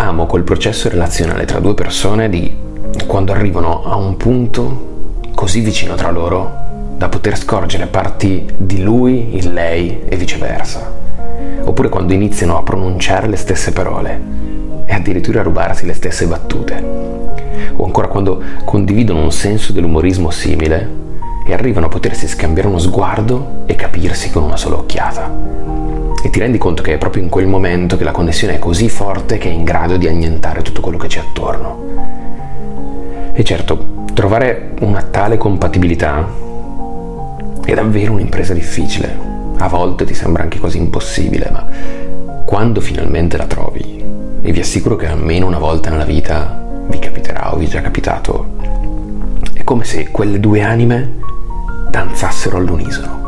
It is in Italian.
amo quel processo relazionale tra due persone di quando arrivano a un punto così vicino tra loro da poter scorgere parti di lui in lei e viceversa. Oppure quando iniziano a pronunciare le stesse parole e addirittura a rubarsi le stesse battute. O ancora quando condividono un senso dell'umorismo simile e arrivano a potersi scambiare uno sguardo e capirsi con una sola occhiata. E ti rendi conto che è proprio in quel momento che la connessione è così forte che è in grado di annientare tutto quello che c'è attorno. E certo, trovare una tale compatibilità è davvero un'impresa difficile. A volte ti sembra anche quasi impossibile, ma quando finalmente la trovi, e vi assicuro che almeno una volta nella vita vi capiterà o vi è già capitato, è come se quelle due anime danzassero all'unisono.